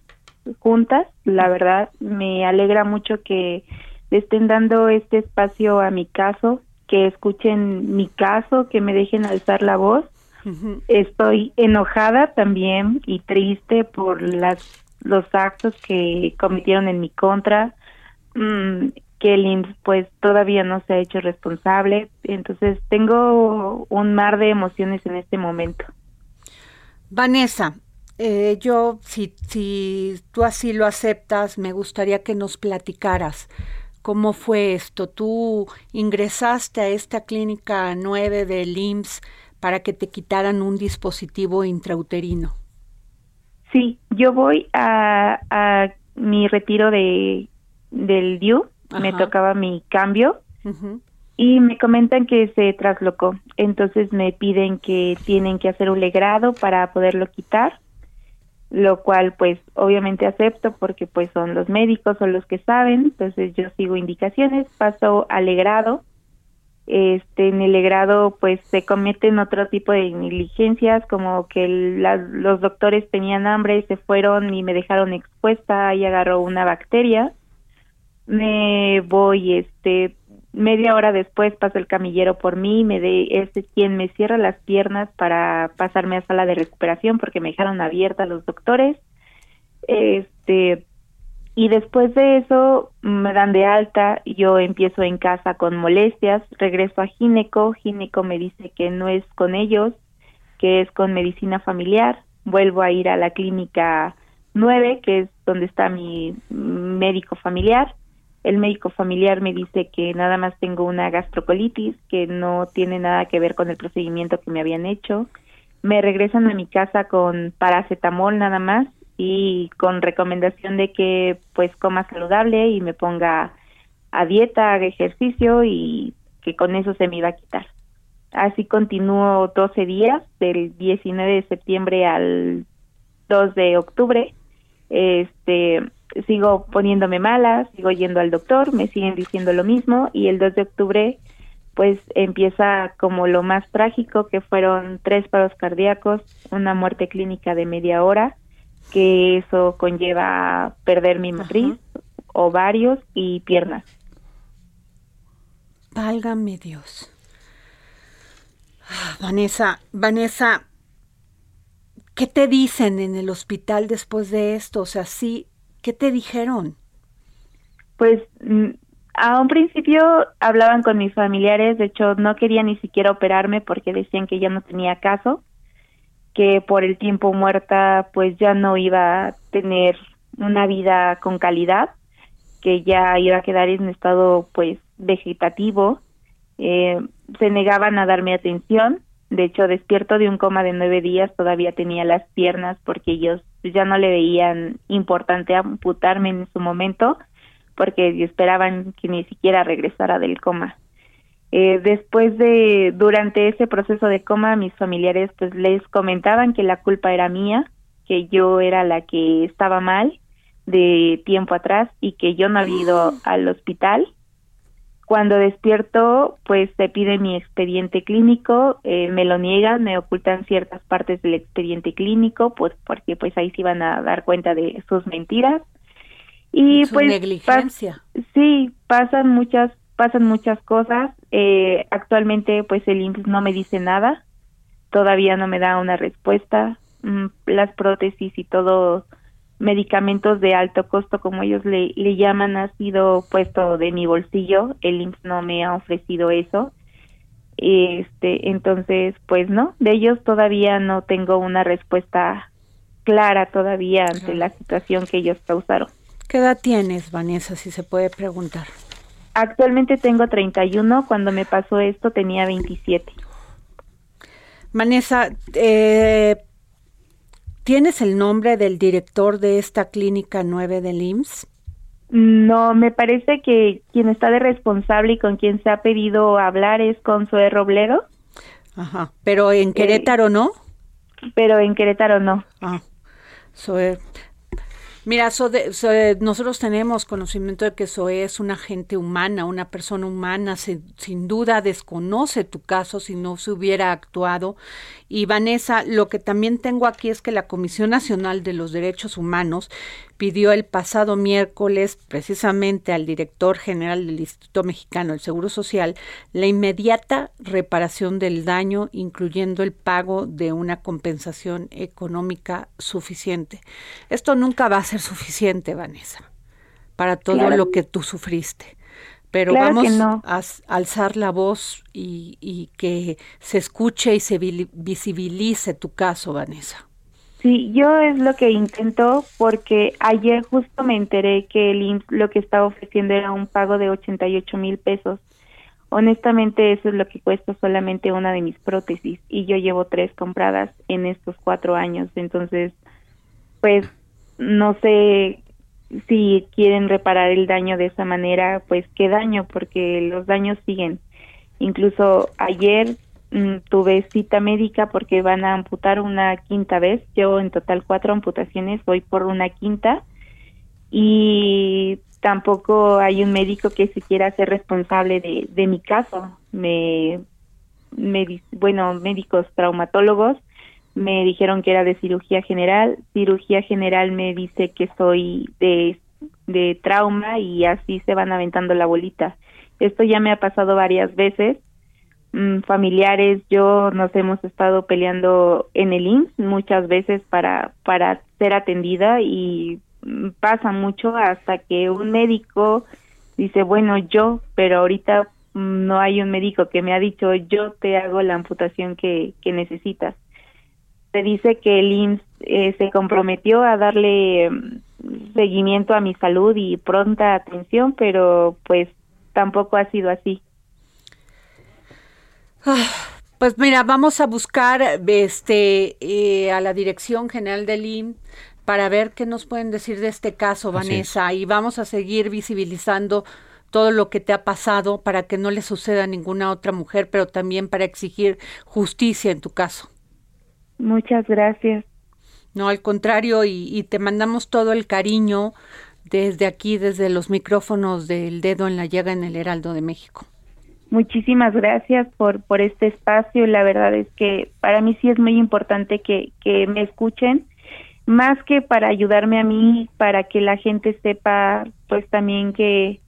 juntas, la verdad. Me alegra mucho que le estén dando este espacio a mi caso, que escuchen mi caso, que me dejen alzar la voz. Uh -huh. Estoy enojada también y triste por las los actos que cometieron en mi contra, mmm, que el IMSS pues todavía no se ha hecho responsable, entonces tengo un mar de emociones en este momento. Vanessa, eh, yo si, si tú así lo aceptas, me gustaría que nos platicaras cómo fue esto. Tú ingresaste a esta clínica 9 del IMSS para que te quitaran un dispositivo intrauterino. Sí, yo voy a, a mi retiro de del DIU, Ajá. me tocaba mi cambio uh -huh. y me comentan que se traslocó. Entonces me piden que tienen que hacer un legrado para poderlo quitar, lo cual pues obviamente acepto porque pues son los médicos o los que saben, entonces yo sigo indicaciones, paso al legrado este en el legrado pues se cometen otro tipo de negligencias como que la, los doctores tenían hambre se fueron y me dejaron expuesta y agarró una bacteria me voy este media hora después pasa el camillero por mí me de este quien me cierra las piernas para pasarme a sala de recuperación porque me dejaron abierta los doctores. Este y después de eso me dan de alta, yo empiezo en casa con molestias, regreso a gineco, gineco me dice que no es con ellos, que es con medicina familiar, vuelvo a ir a la clínica 9, que es donde está mi médico familiar, el médico familiar me dice que nada más tengo una gastrocolitis, que no tiene nada que ver con el procedimiento que me habían hecho, me regresan a mi casa con paracetamol nada más y con recomendación de que pues coma saludable y me ponga a dieta, haga ejercicio y que con eso se me iba a quitar. Así continúo 12 días, del 19 de septiembre al 2 de octubre. Este, sigo poniéndome mala, sigo yendo al doctor, me siguen diciendo lo mismo y el 2 de octubre pues empieza como lo más trágico que fueron tres paros cardíacos, una muerte clínica de media hora, que eso conlleva perder mi matriz, Ajá. ovarios y piernas. Válgame Dios. Ah, Vanessa, Vanessa, ¿qué te dicen en el hospital después de esto? O sea, sí, ¿qué te dijeron? Pues mm, a un principio hablaban con mis familiares, de hecho no querían ni siquiera operarme porque decían que ya no tenía caso, que por el tiempo muerta pues ya no iba a tener una vida con calidad, que ya iba a quedar en estado pues vegetativo, eh, se negaban a darme atención, de hecho despierto de un coma de nueve días todavía tenía las piernas porque ellos ya no le veían importante amputarme en su momento porque esperaban que ni siquiera regresara del coma. Eh, después de, durante ese proceso de coma, mis familiares pues les comentaban que la culpa era mía, que yo era la que estaba mal de tiempo atrás y que yo no había ido al hospital. Cuando despierto, pues se pide mi expediente clínico, eh, me lo niegan, me ocultan ciertas partes del expediente clínico, pues porque pues ahí se iban a dar cuenta de sus mentiras. Y Su pues negligencia. pas- sí, pasan muchas pasan muchas cosas. Eh, actualmente pues el IMSS no me dice nada, todavía no me da una respuesta. Mm, las prótesis y todo medicamentos de alto costo como ellos le, le llaman ha sido puesto de mi bolsillo, el IMSS no me ha ofrecido eso. Este, entonces, pues no, de ellos todavía no tengo una respuesta clara todavía ante la situación que ellos causaron. ¿Qué edad tienes, Vanessa, si se puede preguntar? Actualmente tengo 31, cuando me pasó esto tenía 27. Vanessa, eh, ¿tienes el nombre del director de esta clínica 9 del IMSS? No, me parece que quien está de responsable y con quien se ha pedido hablar es Consuelo Robledo, Ajá. Pero en Querétaro, ¿no? pero en Querétaro no. Ah, Zoe. Mira, Zoe- Zoe, nosotros tenemos conocimiento de que Zoe es una gente humana, una persona humana, se- sin duda desconoce tu caso si no se hubiera actuado. Y Vanessa, lo que también tengo aquí es que la Comisión Nacional de los Derechos Humanos pidió el pasado miércoles precisamente al director general del Instituto Mexicano del Seguro Social la inmediata reparación del daño, incluyendo el pago de una compensación económica suficiente. Esto nunca va a ser suficiente, Vanessa, para todo Claro. lo que tú sufriste. Pero Claro vamos no. a alzar la voz y, y que se escuche y se visibilice tu caso, Vanessa. Sí, yo es lo que intento porque ayer justo me enteré que el IMSS lo que estaba ofreciendo era un pago de 88 mil pesos. Honestamente eso es lo que cuesta solamente una de mis prótesis y yo llevo tres compradas en estos cuatro años. Entonces, pues no sé si quieren reparar el daño de esa manera, pues qué daño, porque los daños siguen. Incluso ayer mm, tuve cita médica porque van a amputar una quinta vez. Yo en total cuatro amputaciones, voy por una quinta y tampoco hay un médico que se quiera hacer responsable de, mi caso. Me, bueno, médicos traumatólogos me dijeron que era de cirugía general. Cirugía general me dice que soy de, de trauma y así se van aventando la bolita. Esto ya me ha pasado varias veces. Mm, familiares, yo nos hemos estado peleando en el IMSS muchas veces para, para ser atendida y mm, pasa mucho hasta que un médico dice, bueno, yo, pero ahorita mm, no hay un médico que me ha dicho, yo te hago la amputación que, que necesitas se dice que el IMSS eh, se comprometió a darle mm, seguimiento a mi salud y pronta atención, pero pues tampoco ha sido así. Ah, Pues mira, vamos a buscar este eh, a la Dirección General del IM para ver qué nos pueden decir de este caso, Así Vanessa, y vamos a seguir visibilizando todo lo que te ha pasado para que no le suceda a ninguna otra mujer, pero también para exigir justicia en tu caso. Muchas gracias. No, al contrario, y, y te mandamos todo el cariño desde aquí, desde los micrófonos del dedo en la llaga en el Heraldo de México. Muchísimas gracias por, por este espacio. La verdad es que para mí sí es muy importante que, que me escuchen, más que para ayudarme a mí, para que la gente sepa, pues también que,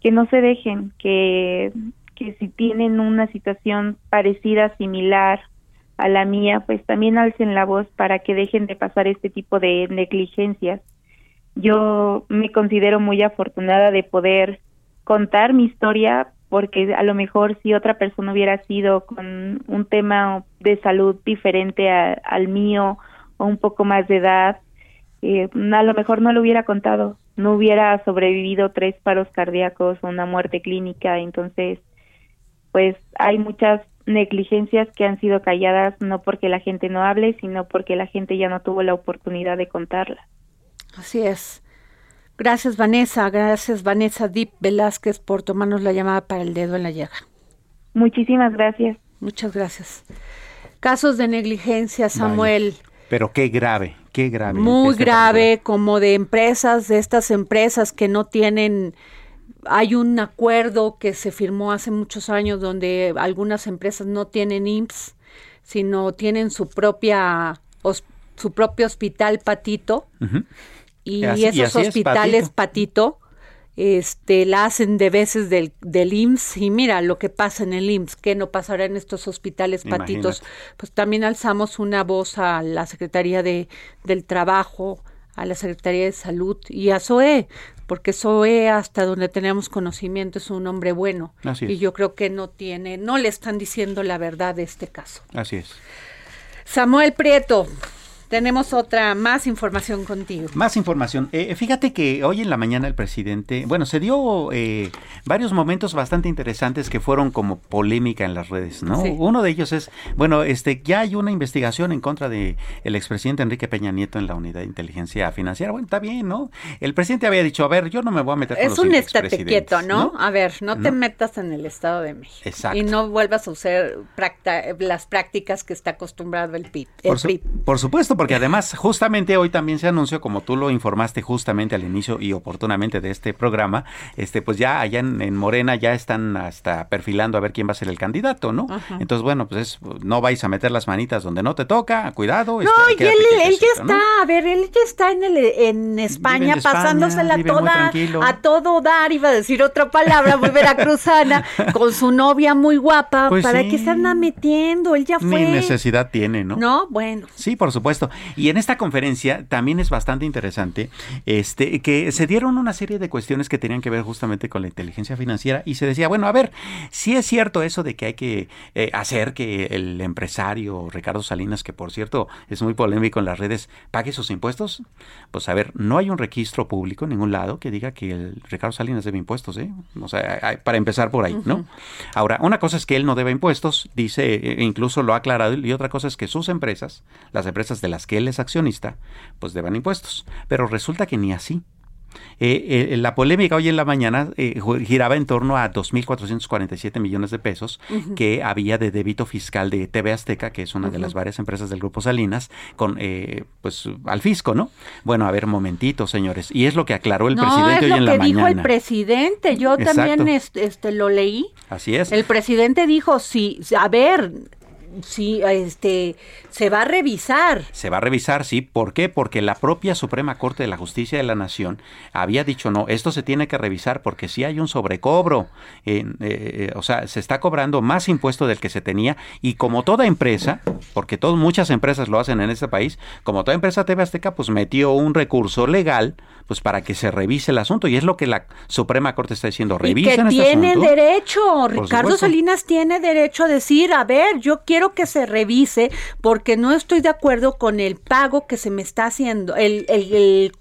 que no se dejen, que, que si tienen una situación parecida, similar a la mía, pues también alcen la voz para que dejen de pasar este tipo de negligencias. Yo me considero muy afortunada de poder contar mi historia porque a lo mejor si otra persona hubiera sido con un tema de salud diferente al mío o un poco más de edad, eh, a lo mejor no lo hubiera contado, no hubiera sobrevivido tres paros cardíacos o una muerte clínica, entonces pues hay muchas negligencias que han sido calladas no porque la gente no hable, sino porque la gente ya no tuvo la oportunidad de contarla. Así es. Gracias Vanessa, gracias Vanessa Deep Velázquez por tomarnos la llamada para el dedo en la llaga. Muchísimas gracias. Muchas gracias. Casos de negligencia, Samuel. Pero qué grave, qué grave. Muy grave, como de empresas, de estas empresas que no tienen hay un acuerdo que se firmó hace muchos años donde algunas empresas no tienen IMSS, sino tienen su propia su propio hospital patito y, esos hospitales patito. este la hacen de veces del, del IMSS y mira lo que pasa en el IMSS, que no pasará en estos hospitales patitos. Pues también alzamos una voz a la Secretaría de, del Trabajo, a la Secretaría de Salud y a SOE, porque SOE hasta donde tenemos conocimiento es un hombre bueno y yo creo que no tiene, no le están diciendo la verdad de este caso. Así es. Samuel Prieto, tenemos otra más información contigo. Más información. Eh, fíjate que hoy en la mañana el presidente, bueno, se dio eh, varios momentos bastante interesantes que fueron como polémica en las redes, ¿no? Uno de ellos es, bueno, este, ya hay una investigación en contra de el expresidente Enrique Peña Nieto en la unidad de inteligencia financiera. Bueno, está bien, ¿no? El presidente había dicho, a ver, yo no me voy a meter con es un estate quieto, ¿no? A ver, no te metas en el Estado de México. Exacto. Y no vuelvas a usar las prácticas que está acostumbrado el PIB. por, por supuesto, porque además justamente hoy también se anunció, como tú lo informaste justamente al inicio y oportunamente de este programa, este pues ya allá en, Morena ya están hasta perfilando a ver quién va a ser el candidato, ¿no? Entonces, bueno, pues no vais a meter las manitas donde no te toca, cuidado. No, este, y él, ya está, a ver, él ya está en, el, en España, pasándosela toda, a todo dar, iba a decir otra palabra muy veracruzana, con su novia muy guapa, pues ¿para qué se anda metiendo? Él ya fue. Ni necesidad tiene, ¿no? No, bueno. Sí, por supuesto. Y en esta conferencia también es bastante interesante este, que se dieron una serie de cuestiones que tenían que ver justamente con la inteligencia financiera y se decía, bueno, a ver, si es cierto eso de que hay que eh, hacer que el empresario Ricardo Salinas, que por cierto es muy polémico en las redes, pague sus impuestos. Pues a ver, no hay un registro público en ningún lado que diga que el Ricardo Salinas debe impuestos, ¿eh? O sea, para empezar por ahí, ¿no? Ahora, una cosa es que él no debe impuestos, dice, e incluso lo ha aclarado, y otra cosa es que sus empresas, las empresas de las que él es accionista, pues deban impuestos. Pero resulta que ni así. Eh, eh, la polémica hoy en la mañana eh, giraba en torno a 2.447 millones de pesos que había de débito fiscal de TV Azteca, que es una de las varias empresas del Grupo Salinas, con pues al fisco, ¿no? Bueno, a ver, momentito, señores. Y es lo que aclaró el presidente hoy en la mañana. dijo el presidente. Yo también este, lo leí. Así es. El presidente dijo, sí, a ver, sí, este, se va a revisar. Se va a revisar, sí. ¿Por qué? Porque la propia Suprema Corte de la Justicia de la Nación había dicho, no, esto se tiene que revisar porque si hay un sobrecobro. Eh, eh, o sea, se está cobrando más impuesto del que se tenía y como toda empresa, porque todas muchas empresas lo hacen en este país, como toda empresa TV Azteca, pues metió un recurso legal pues para que se revise el asunto y es lo que la Suprema Corte está diciendo, revisen y que este tiene derecho, Ricardo Salinas tiene derecho a decir, a ver, yo quiero que se revise porque no estoy de acuerdo con el pago que se me está haciendo, el, el, el,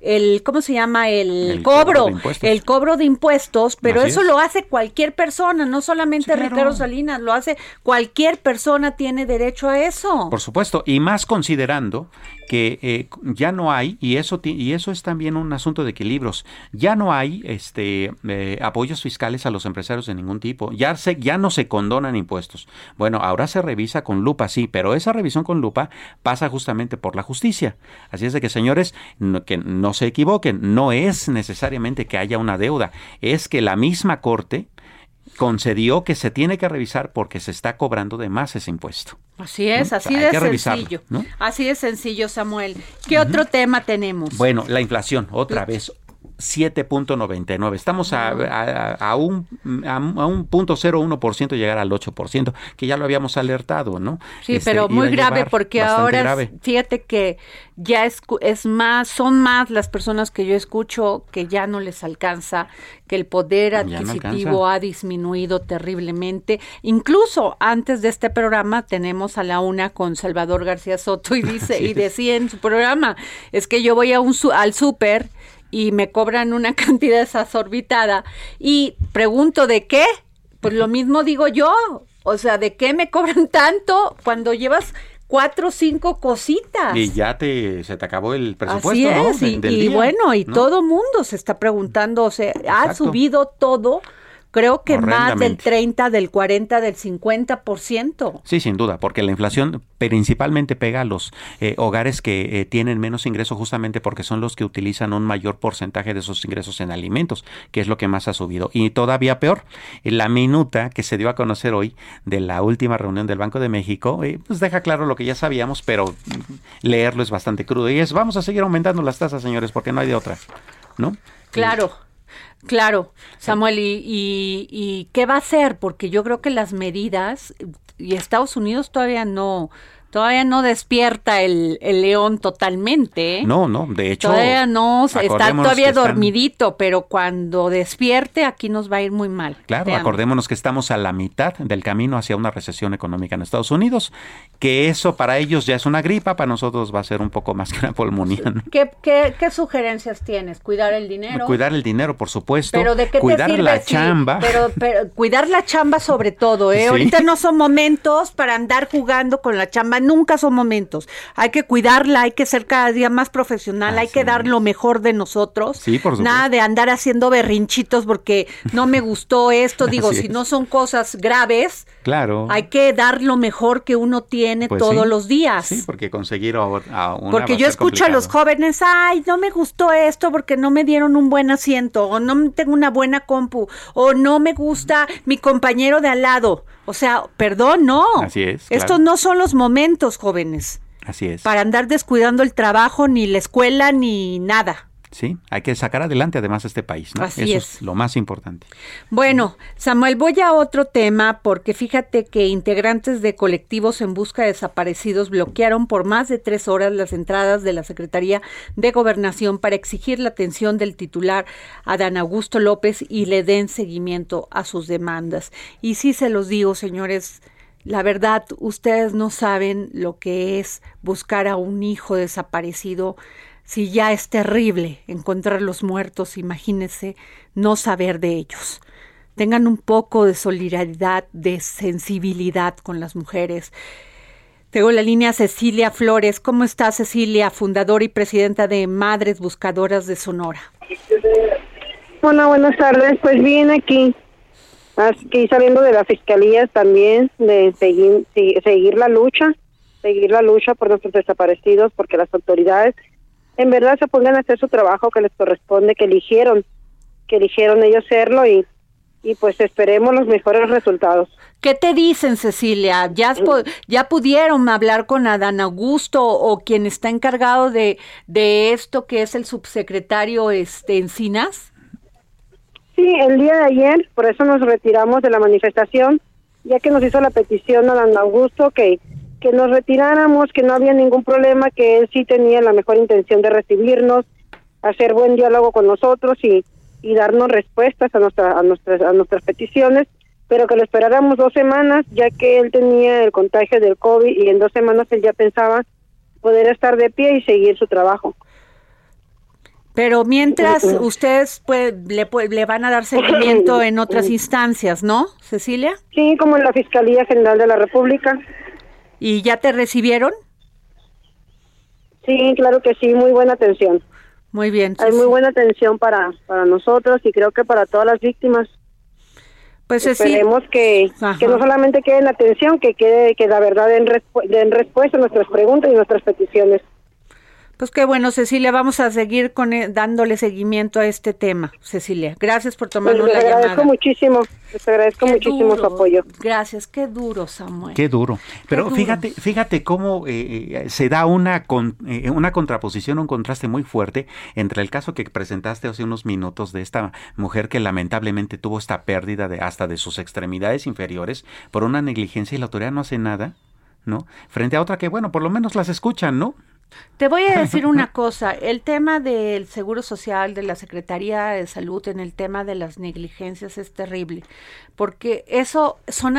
el ¿cómo se llama? El, cobro, el cobro de impuestos, pero eso lo hace cualquier persona, no solamente Ricardo Salinas, lo hace cualquier persona tiene derecho a eso. Por supuesto, y más considerando que eh, ya no hay, y eso, y eso es también un asunto de equilibrios, ya no hay este, eh, apoyos fiscales a los empresarios de ningún tipo, ya, se, ya no se condonan impuestos. Bueno, ahora se revisa con lupa, sí, pero esa revisión con lupa pasa justamente por la justicia. Así es de que, señores, que no se equivoquen, no es necesariamente que haya una deuda, es que la misma Corte concedió que se tiene que revisar porque se está cobrando de más ese impuesto. Así es, así de sencillo. Así de sencillo, Samuel. ¿Qué otro tema tenemos? Bueno, la inflación, otra vez 7.99. Estamos a, a, a un, a, un punto 01% llegar al 8%, que ya lo habíamos alertado, ¿no? Sí, Este, pero muy grave porque ahora grave. fíjate que ya es, es más, son más las personas que yo escucho que ya no les alcanza, que el poder no adquisitivo ha disminuido terriblemente. Incluso antes de este programa tenemos a la una con Salvador García Soto y dice y decía en su programa, es que yo voy a un su- al súper y me cobran una cantidad desorbitada y pregunto de qué? Pues lo mismo digo yo, o sea, ¿de qué me cobran tanto cuando llevas cuatro o cinco cositas? Y ya te, se te acabó el presupuesto, Así ¿no? es, De- y, del y día, bueno, y ¿no? todo mundo se está preguntando, o sea, ha subido todo, creo que más del Horrendamente. 30, del 40, del 50%. Sí, sin duda, porque la inflación principalmente pega a los eh, hogares que eh, tienen menos ingresos justamente porque son los que utilizan un mayor porcentaje de sus ingresos en alimentos, que es lo que más ha subido. Y todavía peor, eh, la minuta que se dio a conocer hoy de la última reunión del Banco de México, eh, pues deja claro lo que ya sabíamos, pero mm, leerlo es bastante crudo. Y es, vamos a seguir aumentando las tasas, señores, porque no hay de otra, ¿no? Claro, claro, Samuel, y, y, y qué va a hacer? Porque yo creo que las medidas, y Estados Unidos todavía no, todavía no despierta el, el león totalmente. ¿eh? No, no, de hecho. Todavía no, está todavía están- dormidito, pero cuando despierte aquí nos va a ir muy mal. Claro, acordémonos que estamos a la mitad del camino hacia una recesión económica en Estados Unidos, que eso para ellos ya es una gripa, para nosotros va a ser un poco más que una pulmonía. ¿no? ¿Qué, qué, qué sugerencias tienes? ¿Cuidar el dinero? Cuidar el dinero, por supuesto. Pero de qué cuidar te sirve la si- chamba. pero, pero cuidar la chamba sobre todo, ¿eh? Sí. Ahorita no son momentos para andar jugando con la chamba, nunca son momentos. Hay que cuidarla, hay que ser cada día más profesional, hay que dar lo mejor de nosotros. Sí, por supuesto. Nada de andar haciendo berrinchitos porque no me gustó esto. Digo, Así si es. no son cosas graves, Claro. hay que dar lo mejor que uno tiene Pues todos sí. los días. Sí, porque conseguir a, a una Porque yo escucho a los jóvenes, ay, no me gustó esto porque no me dieron un buen asiento, o no tengo una buena compu, o no me gusta mi compañero de al lado. O sea, perdón, no. Así es, Estos claro. no son los momentos, jóvenes, Así es. para andar descuidando el trabajo, ni la escuela, ni nada. Sí, hay que sacar adelante además este país, ¿no? Así Eso es. es lo más importante. Bueno, Samuel, voy a otro tema porque fíjate que integrantes de colectivos en busca de desaparecidos bloquearon por más de tres horas las entradas de la Secretaría de Gobernación para exigir la atención del titular Adán Augusto López y le den seguimiento a sus demandas. Y sí se los digo, señores, la verdad, ustedes no saben lo que es buscar a un hijo desaparecido. Si ya es terrible encontrarlos muertos, imagínense no saber de ellos. Tengan un poco de solidaridad, de sensibilidad con las mujeres. Tengo la línea Cecilia Flores. ¿Cómo está Cecilia, fundadora y presidenta de Madres Buscadoras de Sonora? Hola, buenas tardes. Pues bien, aquí, aquí saliendo de la fiscalía también, de seguir, seguir la lucha, seguir la lucha por nuestros desaparecidos, porque las autoridades en verdad se pongan a hacer su trabajo que les corresponde, que eligieron, que eligieron ellos hacerlo y, y pues esperemos los mejores resultados. ¿Qué te dicen, Cecilia? ¿Ya, ya pudieron hablar con Adán Augusto o quien está encargado de, de esto, que es el subsecretario este, Encinas? Sí, el día de ayer, por eso nos retiramos de la manifestación, ya que nos hizo la petición a Dan Augusto que, que nos retiráramos, que no había ningún problema, que él sí tenía la mejor intención de recibirnos, hacer buen diálogo con nosotros y, y darnos respuestas a, nuestra, a, nuestras, a nuestras peticiones, pero que lo esperáramos dos semanas, ya que él tenía el contagio del COVID y en dos semanas él ya pensaba poder estar de pie y seguir su trabajo. Pero mientras ustedes pues, le, le van a dar seguimiento en otras instancias, ¿no, Cecilia? Sí, como en la Fiscalía General de la República. ¿Y ya te recibieron? Sí, claro que sí, muy buena atención. Muy bien. Hay muy buena atención para, para nosotros y creo que para todas las víctimas. Pues esperemos que, Ajá. que no solamente quede en atención, que quede que la verdad den, respu- den respuesta a nuestras preguntas y nuestras peticiones. Pues qué bueno, Cecilia, vamos a seguir con e, dándole seguimiento a este tema, Cecilia. Gracias por tomarnos pues la llamada. Les agradezco muchísimo, les agradezco muchísimo su apoyo. Gracias, qué duro, Samuel. Qué duro. Pero fíjate, fíjate cómo eh, eh, se da una con, eh, una contraposición, un contraste muy fuerte entre el caso que presentaste hace unos minutos de esta mujer que lamentablemente tuvo esta pérdida de hasta de sus extremidades inferiores por una negligencia y la autoridad no hace nada, ¿no? Frente a otra que bueno, por lo menos las escuchan, ¿no? Te voy a decir una cosa, el tema del Seguro Social, de la Secretaría de Salud, en el tema de las negligencias es terrible, porque eso son,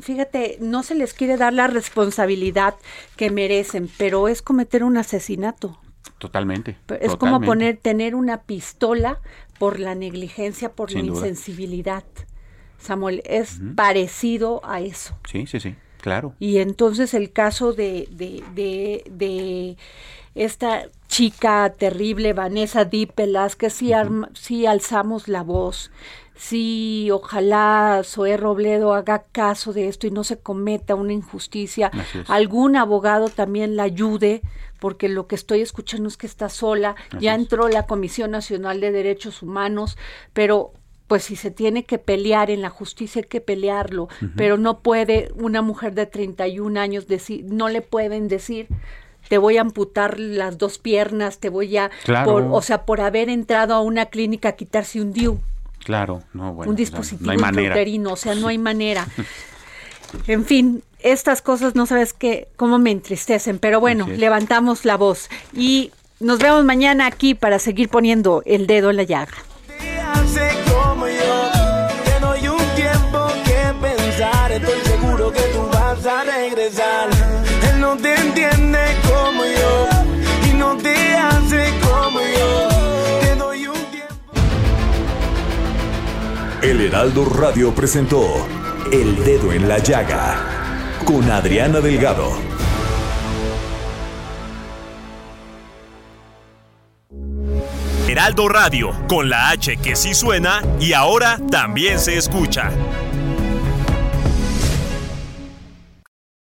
fíjate, no se les quiere dar la responsabilidad que merecen, pero es cometer un asesinato. Totalmente. Es como poner, tener una pistola por la negligencia, por la insensibilidad. Samuel, es parecido a eso. Sí, sí, sí. Claro. Y entonces el caso de, de, de, de esta chica terrible, Vanessa Dípelas, que si, si alzamos la voz, si ojalá Zoé Robledo haga caso de esto y no se cometa una injusticia, algún abogado también la ayude, porque lo que estoy escuchando es que está sola, ya entró la Comisión Nacional de Derechos Humanos, pero pues si se tiene que pelear en la justicia hay que pelearlo, pero no puede una mujer de 31 años decir, no le pueden decir te voy a amputar las dos piernas, te voy a, o sea, por haber entrado a una clínica a quitarse un DIU. Claro, no, bueno, un dispositivo no o sea, no hay manera. En fin, estas cosas no sabes qué, cómo me entristecen, pero bueno, levantamos la voz y nos vemos mañana aquí para seguir poniendo el dedo en la llaga. Él no te entiende como yo y no te hace como yo. Te doy un tiempo. El Heraldo Radio presentó El Dedo en la Llaga con Adriana Delgado. Heraldo Radio, con la H que sí suena y ahora también se escucha.